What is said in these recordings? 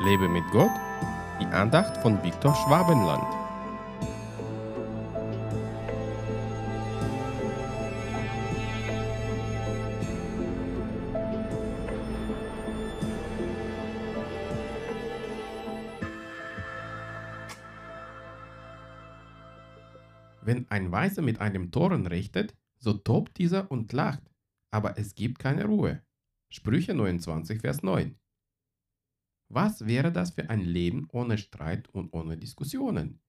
Lebe mit Gott, die Andacht von Viktor Schwabenland. Wenn ein Weiser mit einem Toren rechtet, so tobt dieser und lacht, aber es gibt keine Ruhe. Sprüche 29, Vers 9. Was wäre das für ein Leben ohne Streit und ohne Diskussionen?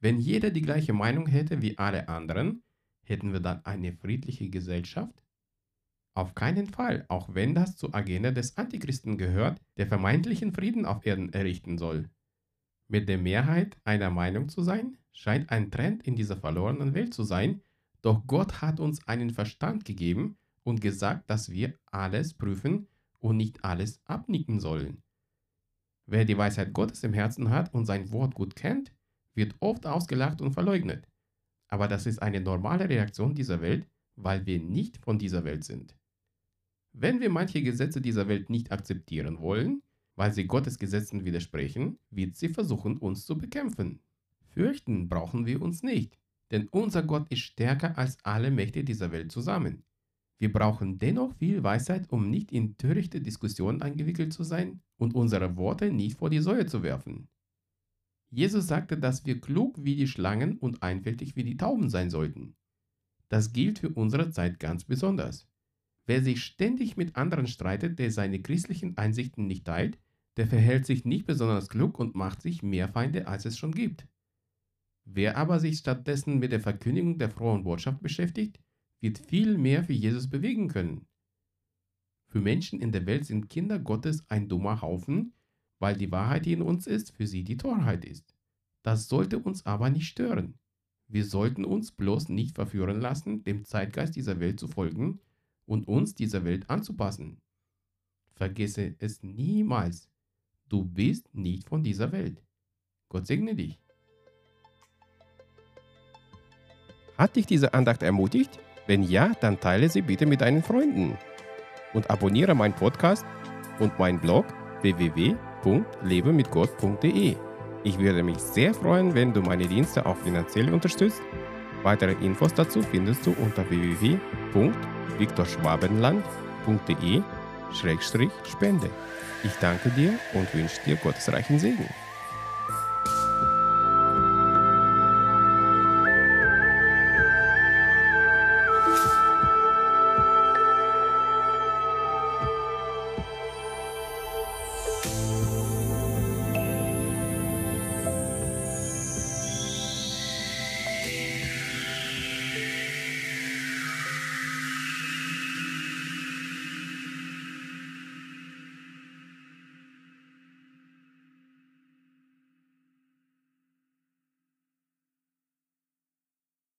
Wenn jeder die gleiche Meinung hätte wie alle anderen, hätten wir dann eine friedliche Gesellschaft? Auf keinen Fall, auch wenn das zur Agenda des Antichristen gehört, der vermeintlichen Frieden auf Erden errichten soll. Mit der Mehrheit einer Meinung zu sein, scheint ein Trend in dieser verlorenen Welt zu sein, doch Gott hat uns einen Verstand gegeben und gesagt, dass wir alles prüfen und nicht alles abnicken sollen. Wer die Weisheit Gottes im Herzen hat und sein Wort gut kennt, wird oft ausgelacht und verleugnet. Aber das ist eine normale Reaktion dieser Welt, weil wir nicht von dieser Welt sind. Wenn wir manche Gesetze dieser Welt nicht akzeptieren wollen, weil sie Gottes Gesetzen widersprechen, wird sie versuchen, uns zu bekämpfen. Fürchten brauchen wir uns nicht, denn unser Gott ist stärker als alle Mächte dieser Welt zusammen. Wir brauchen dennoch viel Weisheit, um nicht in törichte Diskussionen eingewickelt zu sein und unsere Worte nicht vor die Säue zu werfen. Jesus sagte, dass wir klug wie die Schlangen und einfältig wie die Tauben sein sollten. Das gilt für unsere Zeit ganz besonders. Wer sich ständig mit anderen streitet, der seine christlichen Einsichten nicht teilt, der verhält sich nicht besonders klug und macht sich mehr Feinde, als es schon gibt. Wer aber sich stattdessen mit der Verkündigung der frohen Botschaft beschäftigt, wird viel mehr für Jesus bewegen können. Für Menschen in der Welt sind Kinder Gottes ein dummer Haufen, weil die Wahrheit, die in uns ist, für sie die Torheit ist. Das sollte uns aber nicht stören. Wir sollten uns bloß nicht verführen lassen, dem Zeitgeist dieser Welt zu folgen und uns dieser Welt anzupassen. Vergesse es niemals. Du bist nicht von dieser Welt. Gott segne dich. Hat dich diese Andacht ermutigt? Wenn ja, dann teile sie bitte mit deinen Freunden. Und abonniere meinen Podcast und meinen Blog www.lebemitgott.de. Ich würde mich sehr freuen, wenn du meine Dienste auch finanziell unterstützt. Weitere Infos dazu findest du unter www.viktorschwabenland.de-spende. Ich danke dir und wünsche dir gottesreichen Segen.